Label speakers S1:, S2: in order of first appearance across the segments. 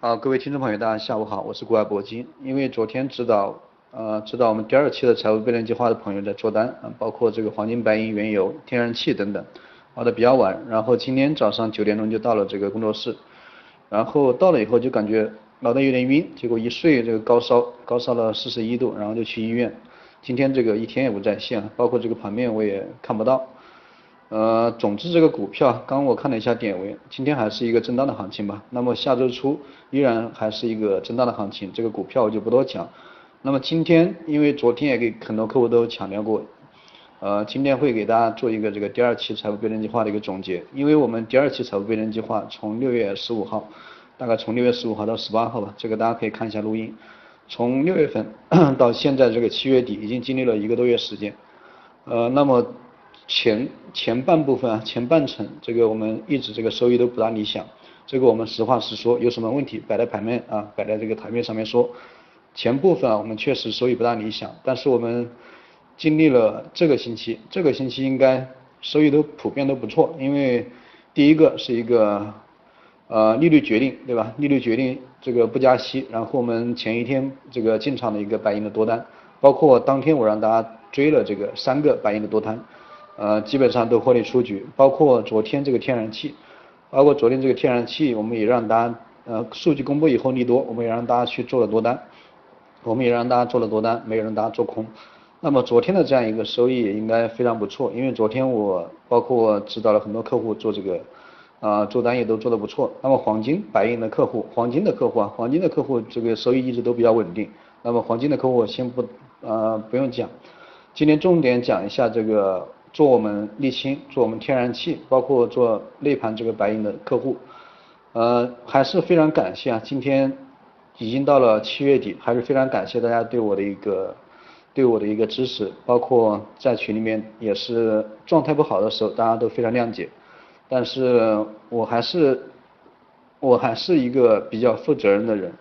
S1: 啊，各位听众朋友，大家下午好，我是国外铂金。因为昨天指导呃指导我们第二期的财务备战计划的朋友在做单，啊，包括这个黄金、白银、原油、天然气等等，熬的比较晚。然后今天早上九点钟就到了这个工作室，然后到了以后就感觉脑袋有点晕，结果一睡这个高烧，高烧了四十一度，然后就去医院。今天这个一天也不在线，包括这个盘面我也看不到。呃，总之这个股票，刚我看了一下点位，今天还是一个震荡的行情吧。那么下周初依然还是一个震荡的行情，这个股票我就不多讲。那么今天，因为昨天也给很多客户都强调过，呃，今天会给大家做一个这个第二期财务备战计划的一个总结。因为我们第二期财务备战计划从六月十五号，大概从六月十五号到十八号吧，这个大家可以看一下录音。从六月份 到现在这个七月底，已经经历了一个多月时间。呃，那么。前前半部分啊，前半程这个我们一直这个收益都不大理想，这个我们实话实说，有什么问题摆在盘面啊，摆在这个台面上面说。前部分啊，我们确实收益不大理想，但是我们经历了这个星期，这个星期应该收益都普遍都不错，因为第一个是一个呃利率决定对吧？利率决定这个不加息，然后我们前一天这个进场的一个白银的多单，包括当天我让大家追了这个三个白银的多单。呃，基本上都获利出局，包括昨天这个天然气，包括昨天这个天然气，我们也让大家，呃，数据公布以后利多，我们也让大家去做了多单，我们也让大家做了多单，没有让大家做空。那么昨天的这样一个收益也应该非常不错，因为昨天我包括指导了很多客户做这个，啊，做单也都做得不错。那么黄金、白银的客户，黄金的客户啊，黄金的客户这个收益一直都比较稳定。那么黄金的客户先不，呃，不用讲，今天重点讲一下这个。做我们沥青，做我们天然气，包括做内盘这个白银的客户，呃，还是非常感谢啊！今天已经到了七月底，还是非常感谢大家对我的一个对我的一个支持，包括在群里面也是状态不好的时候，大家都非常谅解。但是我还是我还是一个比较负责任的人，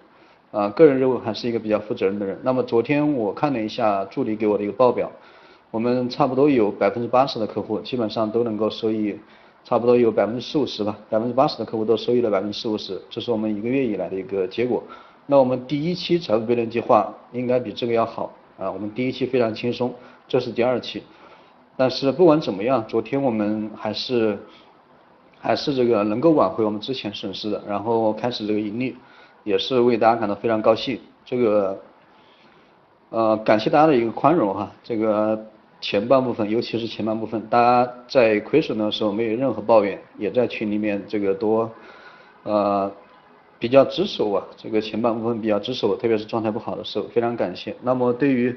S1: 啊，个人认为还是一个比较负责任的人。那么昨天我看了一下助理给我的一个报表。我们差不多有百分之八十的客户基本上都能够收益，差不多有百分之四五十吧，百分之八十的客户都收益了百分之四五十，这是我们一个月以来的一个结果。那我们第一期财富备战计划应该比这个要好啊，我们第一期非常轻松，这是第二期。但是不管怎么样，昨天我们还是还是这个能够挽回我们之前损失的，然后开始这个盈利，也是为大家感到非常高兴。这个呃感谢大家的一个宽容哈，这个。前半部分，尤其是前半部分，大家在亏损的时候没有任何抱怨，也在群里面这个多，呃，比较支持我。这个前半部分比较支持我，特别是状态不好的时候，非常感谢。那么对于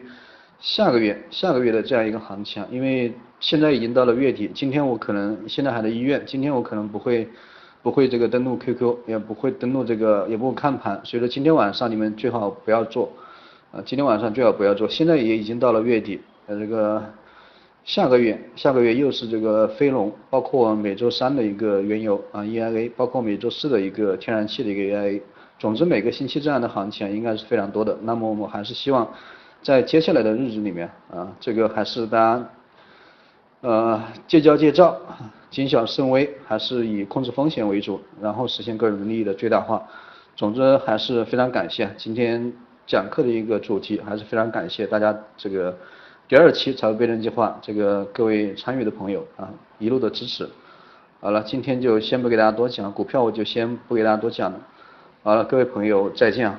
S1: 下个月下个月的这样一个行情，因为现在已经到了月底，今天我可能现在还在医院，今天我可能不会不会这个登录 QQ，也不会登录这个，也不会看盘，所以说今天晚上你们最好不要做，啊，今天晚上最好不要做。现在也已经到了月底。这个下个月，下个月又是这个飞龙，包括每周三的一个原油啊 EIA，包括每周四的一个天然气的一个 EIA，总之每个星期这样的行情应该是非常多的。那么我们还是希望在接下来的日子里面啊，这个还是大家呃戒骄戒躁，谨小慎微，还是以控制风险为主，然后实现个人利益的最大化。总之还是非常感谢今天讲课的一个主题，还是非常感谢大家这个。第二期财务备战计划，这个各位参与的朋友啊，一路的支持。好了，今天就先不给大家多讲股票，我就先不给大家多讲了。好了，各位朋友再见。